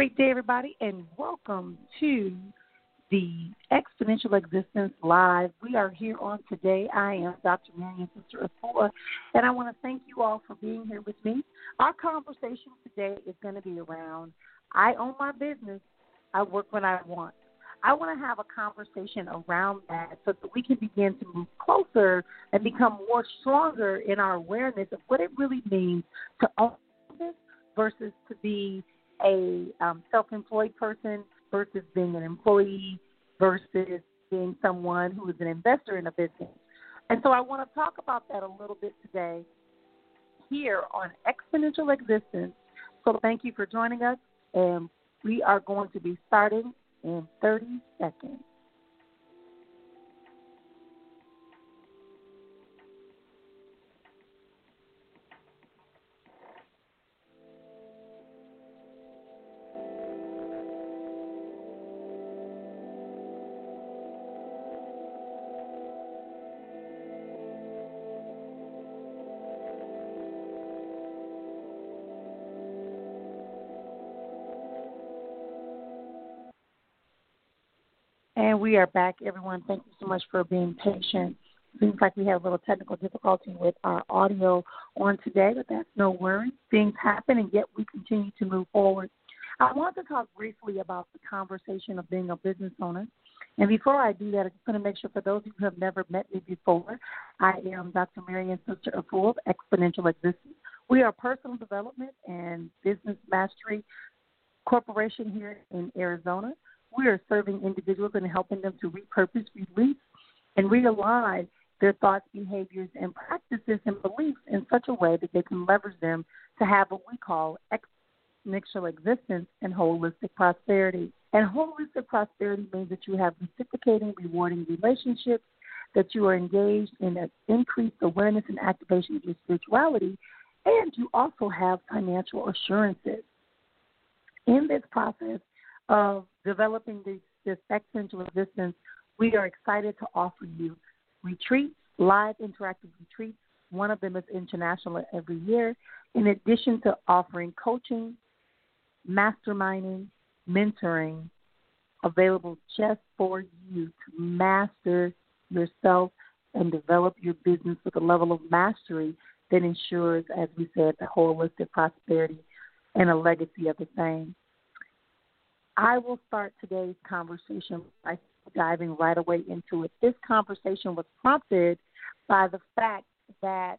Great day, everybody, and welcome to the Exponential Existence Live. We are here on today. I am Dr. Marion Sister and I want to thank you all for being here with me. Our conversation today is going to be around I own my business, I work when I want. I want to have a conversation around that so that we can begin to move closer and become more stronger in our awareness of what it really means to own this versus to be a um, self-employed person versus being an employee versus being someone who is an investor in a business. And so I want to talk about that a little bit today here on Exponential Existence. So thank you for joining us, and we are going to be starting in 30 seconds. We are back, everyone. Thank you so much for being patient. Seems like we have a little technical difficulty with our audio on today, but that's no worry. Things happen, and yet we continue to move forward. I want to talk briefly about the conversation of being a business owner. And before I do that, I just want to make sure for those of who have never met me before, I am Dr. Marion Sister of Fools, Exponential Existence. We are personal development and business mastery corporation here in Arizona. We are serving individuals and helping them to repurpose, release, and realign their thoughts, behaviors, and practices and beliefs in such a way that they can leverage them to have what we call exponential existence and holistic prosperity. And holistic prosperity means that you have reciprocating, rewarding relationships, that you are engaged in an increased awareness and activation of your spirituality, and you also have financial assurances. In this process, of developing this, this exponential existence, we are excited to offer you retreats, live interactive retreats. One of them is international every year. In addition to offering coaching, masterminding, mentoring, available just for you to master yourself and develop your business with a level of mastery that ensures, as we said, the holistic prosperity and a legacy of the same. I will start today's conversation by diving right away into it. This conversation was prompted by the fact that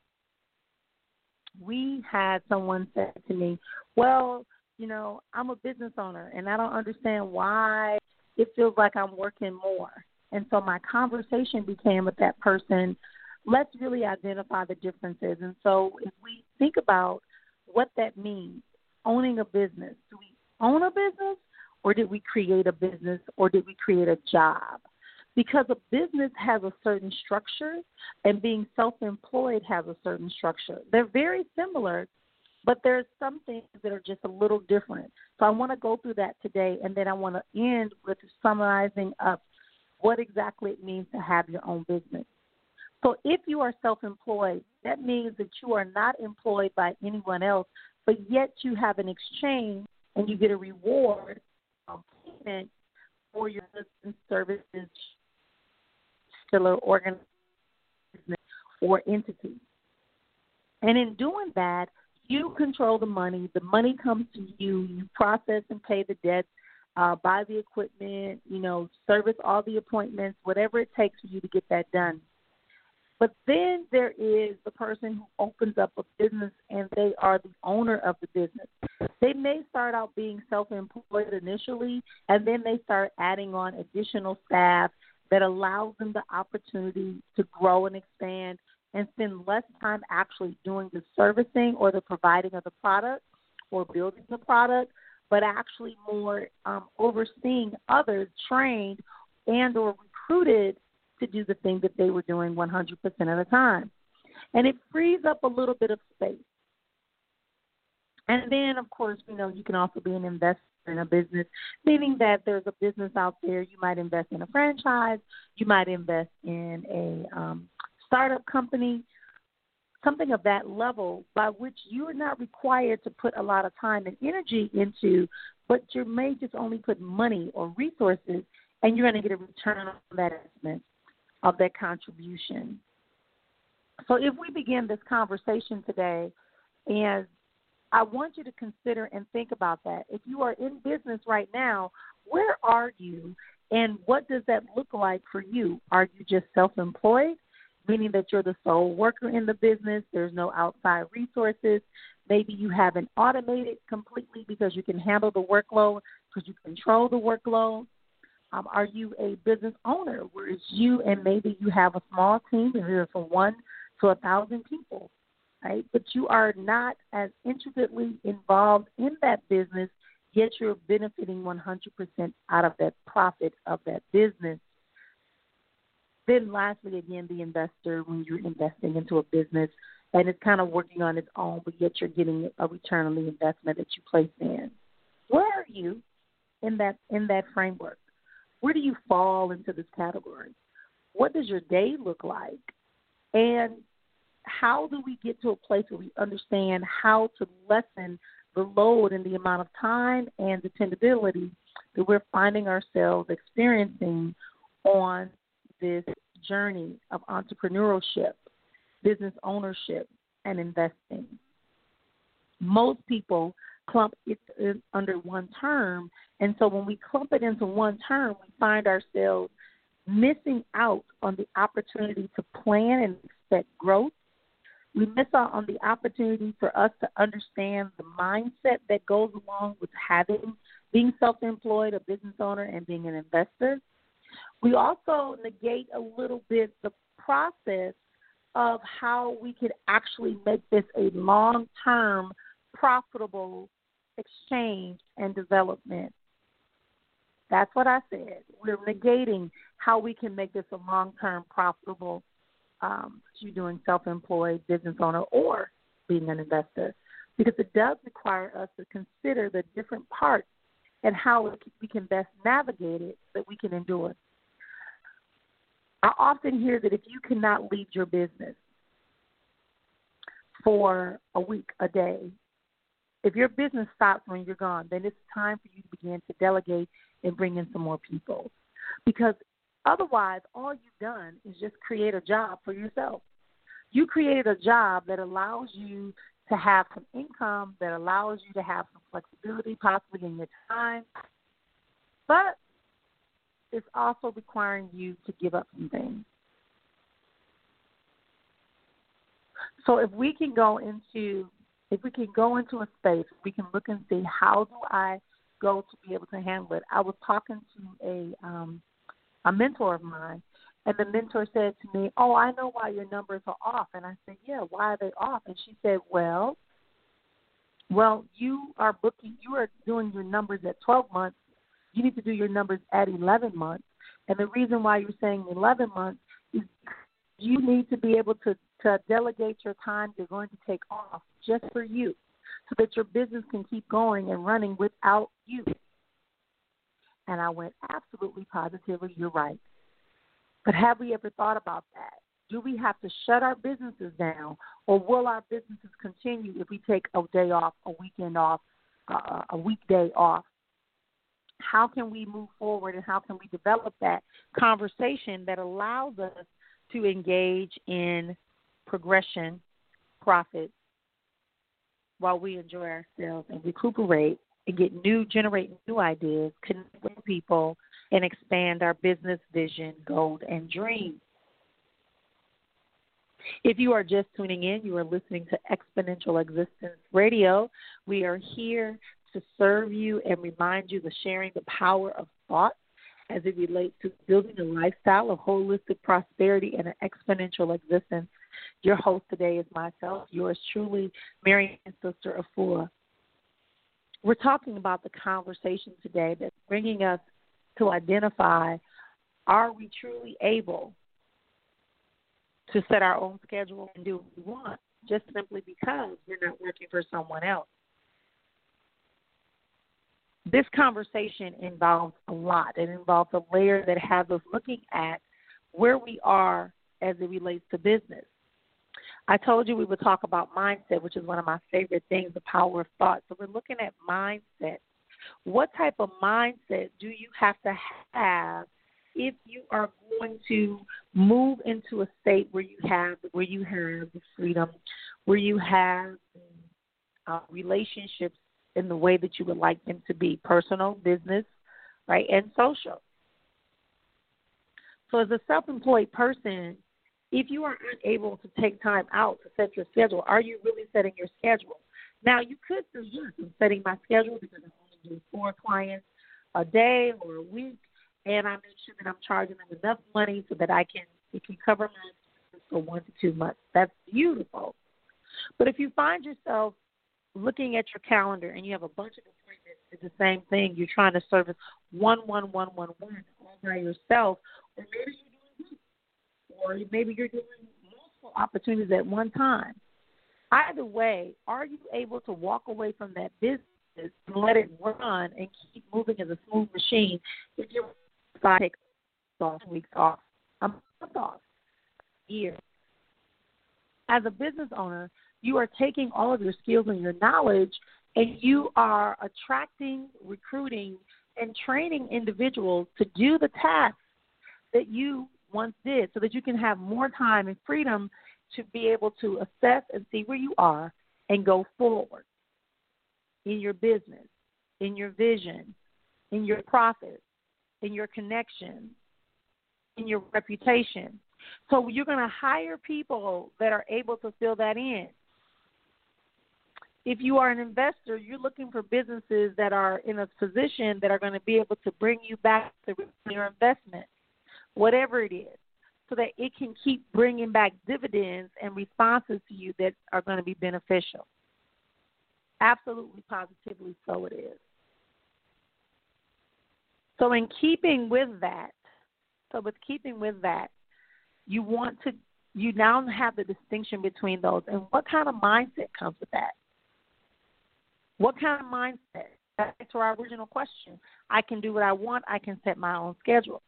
we had someone say to me, Well, you know, I'm a business owner and I don't understand why it feels like I'm working more. And so my conversation became with that person, let's really identify the differences. And so if we think about what that means, owning a business, do we own a business or did we create a business or did we create a job? Because a business has a certain structure and being self employed has a certain structure. They're very similar, but there's some things that are just a little different. So I want to go through that today and then I want to end with summarizing up what exactly it means to have your own business. So if you are self employed, that means that you are not employed by anyone else, but yet you have an exchange and you get a reward for your services still an organization or entity. And in doing that, you control the money. The money comes to you. You process and pay the debts, uh, buy the equipment, you know, service all the appointments, whatever it takes for you to get that done. But then there is the person who opens up a business and they are the owner of the business. They may start out being self employed initially, and then they start adding on additional staff that allows them the opportunity to grow and expand and spend less time actually doing the servicing or the providing of the product or building the product, but actually more um, overseeing others trained and or recruited to do the thing that they were doing 100% of the time. And it frees up a little bit of space. And then, of course, you know, you can also be an investor in a business, meaning that there's a business out there. You might invest in a franchise, you might invest in a um, startup company, something of that level by which you are not required to put a lot of time and energy into, but you may just only put money or resources and you're going to get a return on that investment of that contribution. So if we begin this conversation today, and I want you to consider and think about that. If you are in business right now, where are you and what does that look like for you? Are you just self employed? meaning that you're the sole worker in the business. There's no outside resources. Maybe you haven't automated completely because you can handle the workload because you control the workload. Um, are you a business owner where it's you and maybe you have a small team and you're from one to a thousand people, right? But you are not as intricately involved in that business, yet you're benefiting 100% out of that profit of that business. Then, lastly, again, the investor when you're investing into a business and it's kind of working on its own, but yet you're getting a return on the investment that you place in. Where are you in that in that framework? Where do you fall into this category? What does your day look like? And how do we get to a place where we understand how to lessen the load and the amount of time and dependability that we're finding ourselves experiencing on this journey of entrepreneurship, business ownership, and investing. Most people clump it under one term, and so when we clump it into one term, we find ourselves missing out on the opportunity to plan and expect growth. We miss out on the opportunity for us to understand the mindset that goes along with having being self-employed, a business owner, and being an investor. We also negate a little bit the process of how we could actually make this a long term profitable exchange and development. That's what I said. We're negating how we can make this a long term profitable um, you doing self employed business owner or being an investor because it does require us to consider the different parts and how we can best navigate it so that we can endure. I often hear that if you cannot leave your business for a week, a day, if your business stops when you're gone, then it's time for you to begin to delegate and bring in some more people. Because otherwise, all you've done is just create a job for yourself. You created a job that allows you to have some income, that allows you to have some flexibility, possibly in your time. But it's also requiring you to give up some things. So if we can go into if we can go into a space, we can look and see how do I go to be able to handle it. I was talking to a um, a mentor of mine, and the mentor said to me, "Oh, I know why your numbers are off." And I said, "Yeah, why are they off?" And she said, "Well, well, you are booking, you are doing your numbers at 12 months you need to do your numbers at 11 months. And the reason why you're saying 11 months is you need to be able to, to delegate your time you're going to take off just for you so that your business can keep going and running without you. And I went, absolutely positively, you're right. But have we ever thought about that? Do we have to shut our businesses down, or will our businesses continue if we take a day off, a weekend off, uh, a weekday off? how can we move forward and how can we develop that conversation that allows us to engage in progression, profit, while we enjoy ourselves and recuperate and get new, generate new ideas, connect with people, and expand our business vision, goals, and dreams. If you are just tuning in, you are listening to Exponential Existence Radio. We are here to serve you and remind you the sharing the power of thought as it relates to building a lifestyle of holistic prosperity and an exponential existence. Your host today is myself, yours truly, Marion Sister Afua. We're talking about the conversation today that's bringing us to identify are we truly able to set our own schedule and do what we want just simply because we're not working for someone else. This conversation involves a lot. It involves a layer that has us looking at where we are as it relates to business. I told you we would talk about mindset, which is one of my favorite things, the power of thought. So we're looking at mindset. What type of mindset do you have to have if you are going to move into a state where you have where you have the freedom, where you have uh, relationships in the way that you would like them to be, personal, business, right, and social. So as a self-employed person, if you are unable to take time out to set your schedule, are you really setting your schedule? Now you could say, yes, I'm setting my schedule because I'm only doing four clients a day or a week and I make sure that I'm charging them enough money so that I can it can cover my expenses for one to two months. That's beautiful. But if you find yourself looking at your calendar and you have a bunch of appointments, it's the same thing. You're trying to service one, one, one, one, one all by yourself, or maybe doing or maybe you're doing multiple opportunities at one time. Either way, are you able to walk away from that business and let it run and keep moving as a smooth machine if you're I take off weeks off. a month off years. As a business owner, you are taking all of your skills and your knowledge and you are attracting, recruiting, and training individuals to do the tasks that you once did so that you can have more time and freedom to be able to assess and see where you are and go forward in your business, in your vision, in your profits, in your connection, in your reputation. So you're going to hire people that are able to fill that in. If you are an investor, you're looking for businesses that are in a position that are going to be able to bring you back to your investment, whatever it is, so that it can keep bringing back dividends and responses to you that are going to be beneficial. Absolutely, positively, so it is. So, in keeping with that, so with keeping with that, you want to, you now have the distinction between those. And what kind of mindset comes with that? What kind of mindset? Back to our original question. I can do what I want, I can set my own schedule.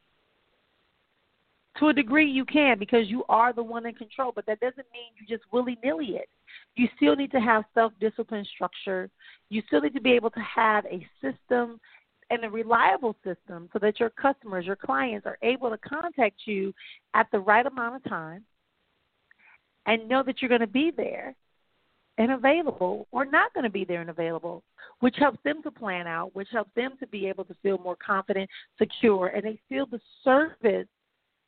To a degree, you can because you are the one in control, but that doesn't mean you just willy nilly it. You still need to have self discipline structure. You still need to be able to have a system and a reliable system so that your customers, your clients are able to contact you at the right amount of time and know that you're going to be there and available or not going to be there and available, which helps them to plan out, which helps them to be able to feel more confident, secure, and they feel the service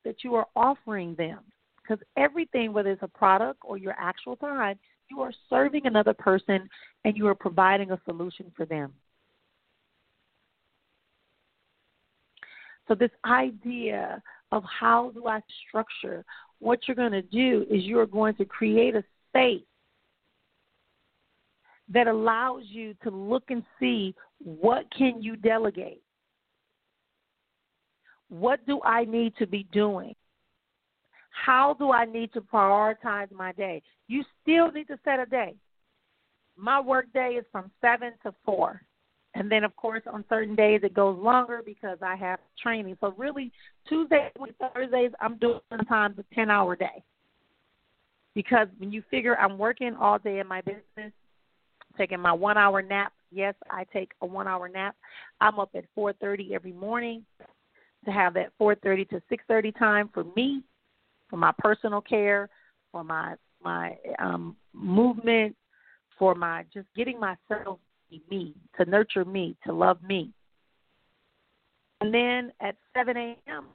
that you are offering them. Because everything, whether it's a product or your actual time, you are serving another person and you are providing a solution for them. So, this idea of how do I structure, what you're going to do is you're going to create a space that allows you to look and see what can you delegate? What do I need to be doing? How do I need to prioritize my day? You still need to set a day. My work day is from 7 to 4. And then, of course, on certain days it goes longer because I have training. So really, Tuesdays and Thursdays I'm doing sometimes a ten hour day. Because when you figure I'm working all day in my business, taking my one hour nap. Yes, I take a one hour nap. I'm up at four thirty every morning to have that four thirty to six thirty time for me, for my personal care, for my my um movement, for my just getting myself me, to nurture me, to love me. And then at 7 a.m.,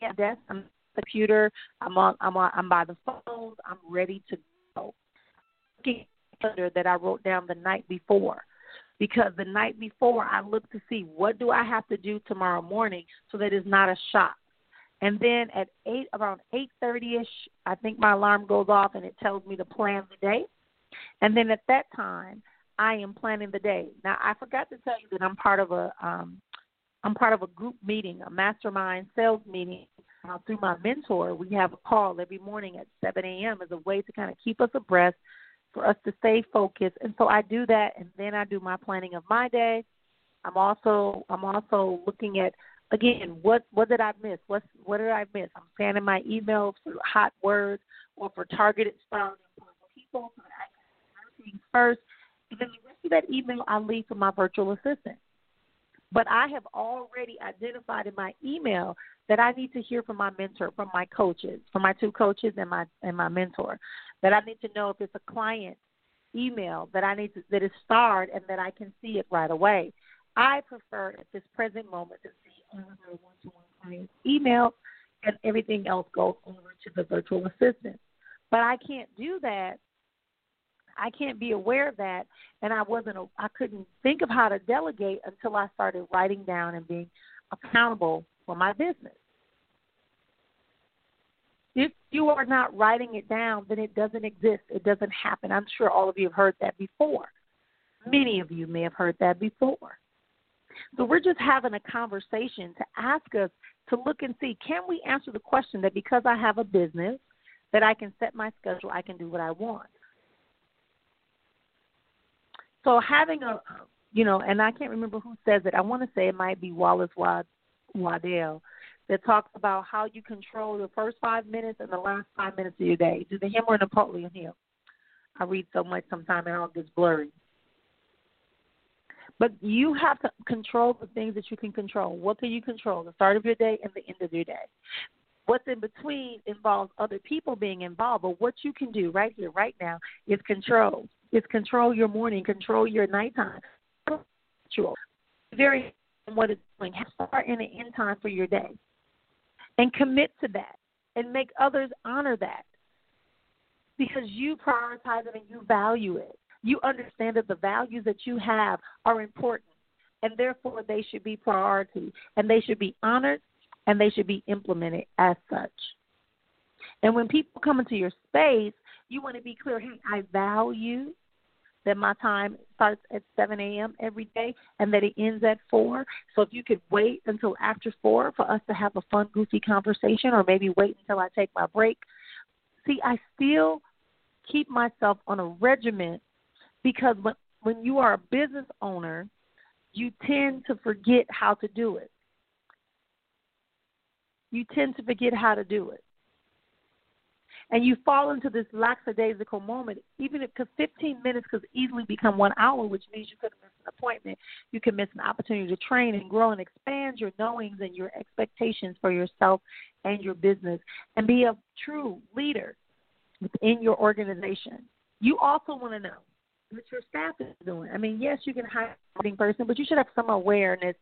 yeah, that's I'm the computer. I'm on. I'm on. I'm by the phones. I'm ready to go. Looking that I wrote down the night before, because the night before I look to see what do I have to do tomorrow morning so that it's not a shock. And then at eight, around eight thirty ish, I think my alarm goes off and it tells me to plan the day. And then at that time, I am planning the day. Now I forgot to tell you that I'm part of a um, I'm part of a group meeting, a mastermind sales meeting uh, through my mentor. We have a call every morning at 7 a.m. as a way to kind of keep us abreast, for us to stay focused. And so I do that, and then I do my planning of my day. I'm also I'm also looking at again what what did I miss? What what did I miss? I'm scanning my emails for hot words or for targeted spam people so that I can first. And then the rest of that email I leave for my virtual assistant. But I have already identified in my email that I need to hear from my mentor, from my coaches, from my two coaches and my and my mentor. That I need to know if it's a client email that I need to that is starred and that I can see it right away. I prefer at this present moment to see all of one-to-one clients' email and everything else goes over to the virtual assistant. But I can't do that I can't be aware of that, and I wasn't. I couldn't think of how to delegate until I started writing down and being accountable for my business. If you are not writing it down, then it doesn't exist. It doesn't happen. I'm sure all of you have heard that before. Many of you may have heard that before. So we're just having a conversation to ask us to look and see can we answer the question that because I have a business, that I can set my schedule, I can do what I want. So having a, you know, and I can't remember who says it. I want to say it might be Wallace Wattles that talks about how you control the first five minutes and the last five minutes of your day. Do the him or Napoleon Hill? I read so much sometimes it all gets blurry. But you have to control the things that you can control. What can you control? The start of your day and the end of your day. What's in between involves other people being involved. But what you can do right here, right now, is control is control your morning, control your nighttime. Very what it's doing. Start in an end time for your day. And commit to that and make others honor that. Because you prioritize it and you value it. You understand that the values that you have are important and therefore they should be priority and they should be honored and they should be implemented as such. And when people come into your space, you want to be clear hey, I value that my time starts at 7 a.m. every day and that it ends at 4. So if you could wait until after 4 for us to have a fun, goofy conversation, or maybe wait until I take my break. See, I still keep myself on a regiment because when, when you are a business owner, you tend to forget how to do it. You tend to forget how to do it and you fall into this lackadaisical moment, even if because 15 minutes could easily become one hour, which means you could miss an appointment, you can miss an opportunity to train and grow and expand your knowings and your expectations for yourself and your business, and be a true leader within your organization. You also want to know what your staff is doing. I mean, yes, you can hire a person, but you should have some awareness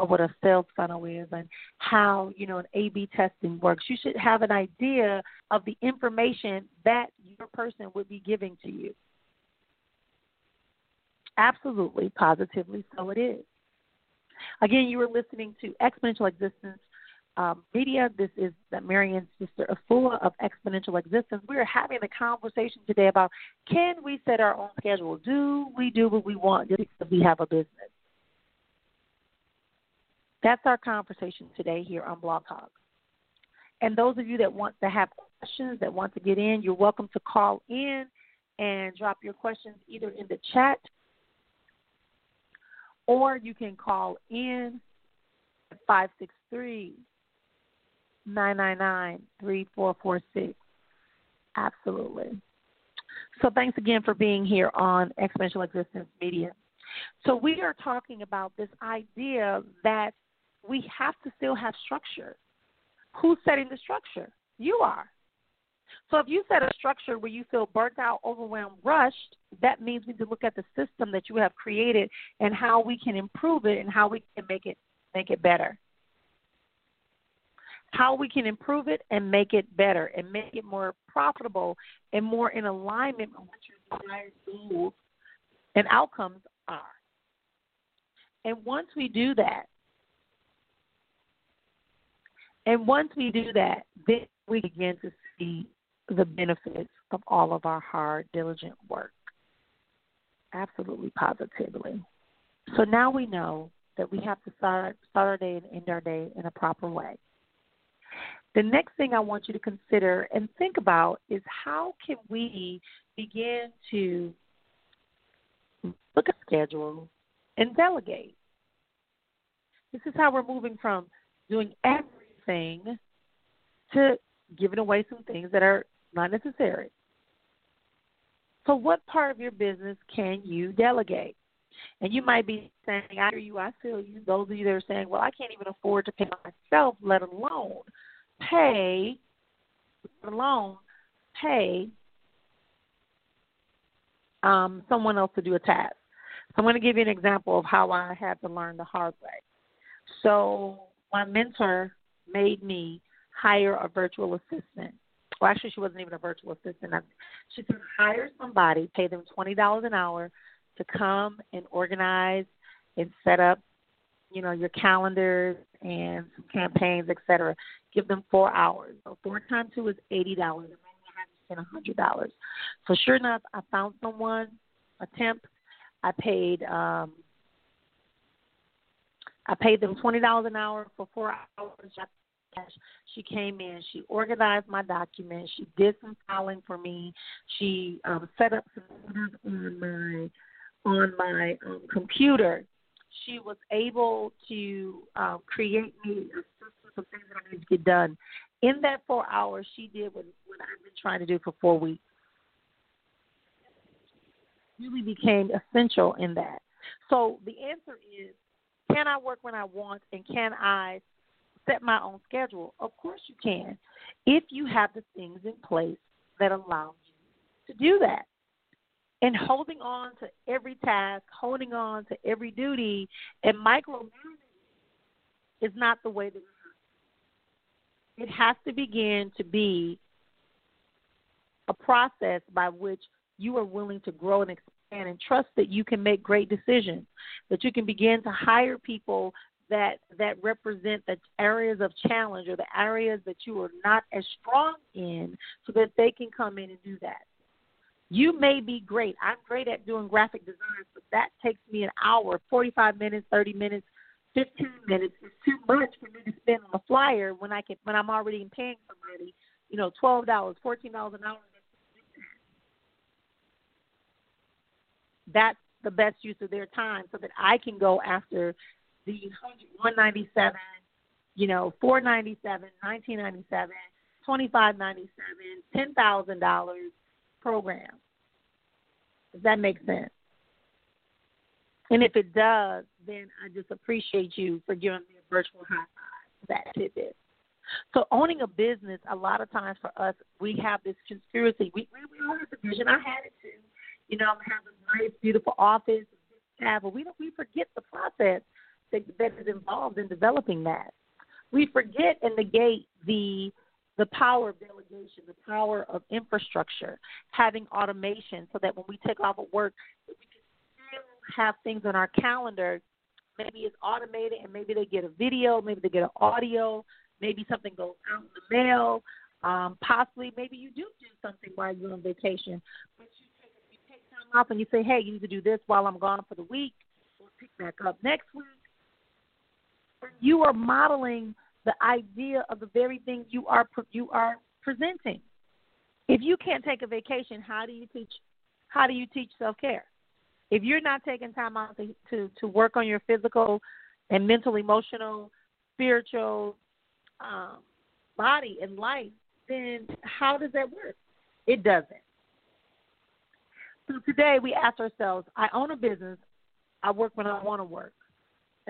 of what a sales funnel is and how you know an A/B testing works. You should have an idea of the information that your person would be giving to you. Absolutely, positively, so it is. Again, you are listening to Exponential Existence um, Media. This is Marian's sister Afua of Exponential Existence. We are having a conversation today about can we set our own schedule? Do we do what we want just because we have a business? That's our conversation today here on Blog Talk. And those of you that want to have questions, that want to get in, you're welcome to call in and drop your questions either in the chat or you can call in at 563 999 3446. Absolutely. So, thanks again for being here on Exponential Existence Media. So, we are talking about this idea that we have to still have structure. Who's setting the structure? You are. So if you set a structure where you feel burnt out, overwhelmed, rushed, that means we need to look at the system that you have created and how we can improve it and how we can make it make it better. how we can improve it and make it better and make it more profitable and more in alignment with what your desired goals and outcomes are. And once we do that, and once we do that, then we begin to see the benefits of all of our hard, diligent work. Absolutely, positively. So now we know that we have to start, start our day and end our day in a proper way. The next thing I want you to consider and think about is how can we begin to look at schedule and delegate. This is how we're moving from doing everything to giving away some things that are not necessary. So, what part of your business can you delegate? And you might be saying, I hear you, I feel you. Those of you that are saying, well, I can't even afford to pay myself, let alone pay, let alone pay um, someone else to do a task. So I'm going to give you an example of how I had to learn the hard way. So my mentor made me hire a virtual assistant. Well, actually, she wasn't even a virtual assistant. She said hire somebody, pay them twenty dollars an hour to come and organize and set up, you know, your calendars and campaigns, etc. Give them four hours. So four times two is eighty dollars. And then you have to spend a hundred dollars. So sure enough, I found someone, a temp. I paid um I paid them twenty dollars an hour for four hours. She came in, she organized my documents, she did some filing for me, she um, set up some orders on my on my um, computer. She was able to um, create me a system of things that I needed to get done. In that four hours, she did what, what I've been trying to do for four weeks. Really became essential in that. So the answer is can I work when I want and can I set my own schedule? Of course you can. If you have the things in place that allow you to do that. And holding on to every task, holding on to every duty, and micromanaging is not the way that it has to begin to be a process by which you are willing to grow and expand and trust that you can make great decisions, that you can begin to hire people that that represent the areas of challenge or the areas that you are not as strong in so that they can come in and do that. You may be great. I'm great at doing graphic design, but that takes me an hour, 45 minutes, 30 minutes, 15 minutes is too much for me to spend on a flyer when I can when I'm already paying somebody, you know, twelve dollars, fourteen dollars an hour that's the best use of their time so that I can go after the 197, you know, 497, 1997, 2597, $10,000 program. Does that make sense? And if it does, then I just appreciate you for giving me a virtual high five. for That tidbit. So owning a business, a lot of times for us, we have this conspiracy. We we, we all have the vision. I had it too you know, I'm have a nice, beautiful office, have, but we don't, we forget the process that, that is involved in developing that. We forget and negate the the power of delegation, the power of infrastructure, having automation, so that when we take off of work, we can still have things on our calendar. Maybe it's automated, and maybe they get a video, maybe they get an audio, maybe something goes out in the mail. Um, possibly, maybe you do do something while you're on vacation, but you take, you take time off and you say, hey, you need to do this while I'm gone for the week, we'll pick back up next week. You are modeling the idea of the very thing you are you are presenting. If you can't take a vacation, how do you teach? How do you teach self care? If you're not taking time out to, to to work on your physical and mental, emotional, spiritual um, body and life, then how does that work? It doesn't. So today we ask ourselves, I own a business, I work when I want to work.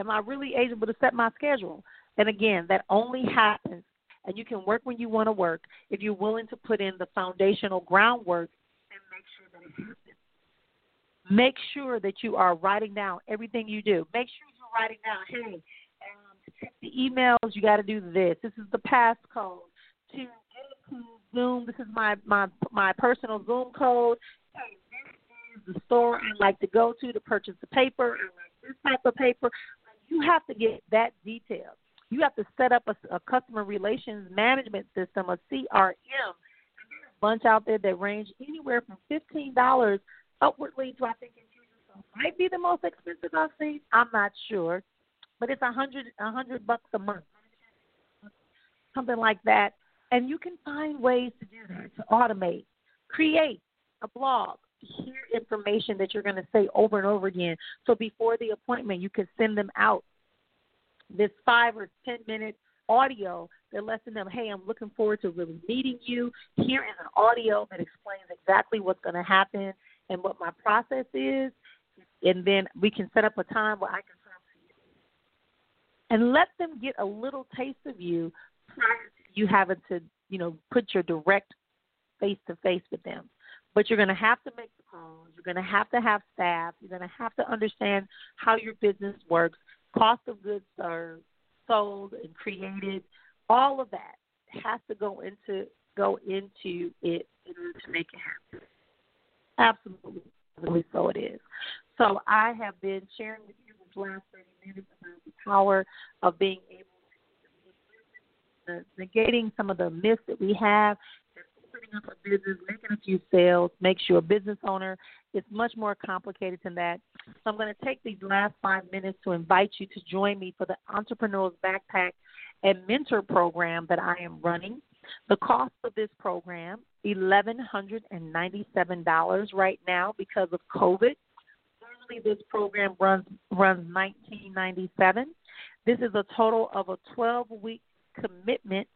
Am I really able to set my schedule? And again, that only happens and you can work when you want to work if you're willing to put in the foundational groundwork and make sure that it happens. Make sure that you are writing down everything you do. Make sure you're writing down, hey, um, the emails, you got to do this. This is the passcode to get into Zoom. This is my my my personal Zoom code. Hey, the store I like to go to to purchase the paper. I like this type of paper. You have to get that detailed. You have to set up a, a customer relations management system, a CRM. bunch out there that range anywhere from fifteen dollars upwardly to I think it might be the most expensive I've seen. I'm not sure, but it's a hundred a hundred bucks a month, something like that. And you can find ways to do that to automate, create a blog, hear information that you're going to say over and over again. So before the appointment, you can send them out this five or ten minute audio that lets them, know, hey, I'm looking forward to really meeting you. Here is an audio that explains exactly what's going to happen and what my process is. And then we can set up a time where I can talk to you. And let them get a little taste of you prior to you having to, you know, put your direct face to face with them. But you're going to have to make the calls. You're going to have to have staff. You're going to have to understand how your business works cost of goods served, sold, and created, all of that has to go into go into it in order to make it happen. Absolutely, so it is. So I have been sharing with you this last 30 minutes about the power of being able to negating some of the myths that we have up a business, making a few sales, makes you a business owner. It's much more complicated than that. So I'm going to take these last five minutes to invite you to join me for the Entrepreneur's Backpack and Mentor program that I am running. The cost of this program, $1,197 right now because of COVID. Normally this program runs runs 1997. This is a total of a 12 week commitment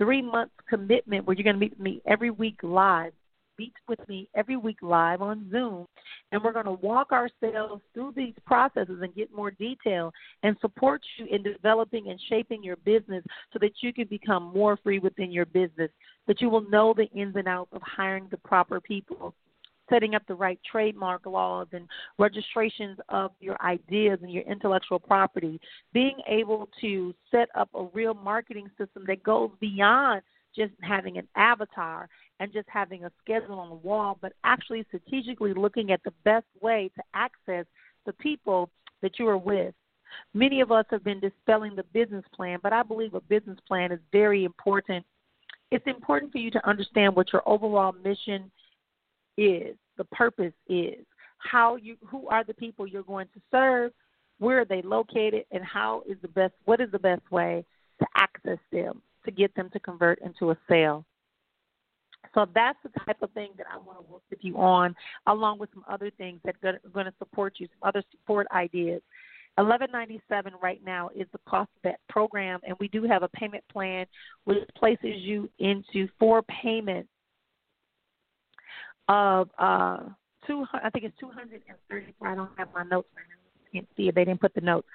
three month commitment where you're going to meet me every week live. Meet with me every week live on Zoom, and we're going to walk ourselves through these processes and get more detail and support you in developing and shaping your business so that you can become more free within your business, that you will know the ins and outs of hiring the proper people setting up the right trademark laws and registrations of your ideas and your intellectual property, being able to set up a real marketing system that goes beyond just having an avatar and just having a schedule on the wall, but actually strategically looking at the best way to access the people that you are with. Many of us have been dispelling the business plan, but I believe a business plan is very important. It's important for you to understand what your overall mission is, the purpose is, how you who are the people you're going to serve, where are they located, and how is the best what is the best way to access them to get them to convert into a sale. So that's the type of thing that I want to work with you on, along with some other things that are going to support you, some other support ideas. Eleven ninety seven right now is the cost of that program, and we do have a payment plan which places you into four payments of uh two I think it's two hundred and thirty four. I don't have my notes now. Can't see it. They didn't put the notes.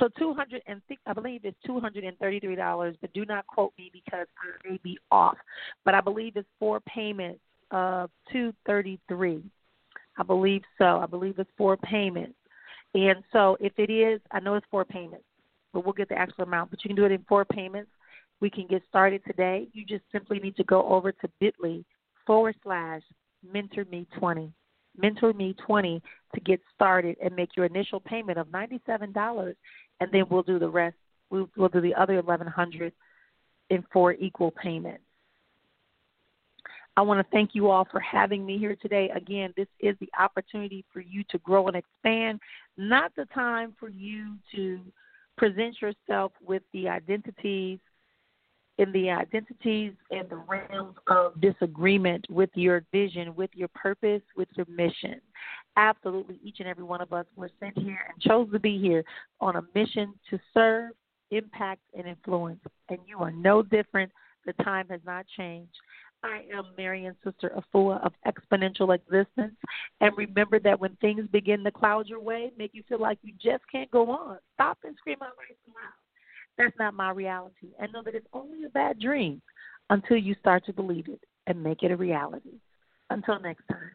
So two hundred and I believe it's two hundred and thirty three dollars, but do not quote me because I may be off. But I believe it's four payments of two thirty three. I believe so. I believe it's four payments. And so if it is, I know it's four payments, but we'll get the actual amount. But you can do it in four payments. We can get started today. You just simply need to go over to bit.ly forward slash Mentor Me 20. Mentor Me 20 to get started and make your initial payment of $97 and then we'll do the rest. We'll, we'll do the other 1100 in four equal payments. I want to thank you all for having me here today. Again, this is the opportunity for you to grow and expand, not the time for you to present yourself with the identities in the identities and the realms of disagreement with your vision, with your purpose, with your mission. Absolutely, each and every one of us were sent here and chose to be here on a mission to serve, impact, and influence. And you are no different. The time has not changed. I am Marion Sister Afua of Exponential Existence. And remember that when things begin to cloud your way, make you feel like you just can't go on, stop and scream out right loud that's not my reality. And know that it's only a bad dream until you start to believe it and make it a reality. Until next time.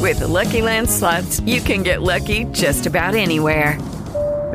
With the Lucky Land slots, you can get lucky just about anywhere.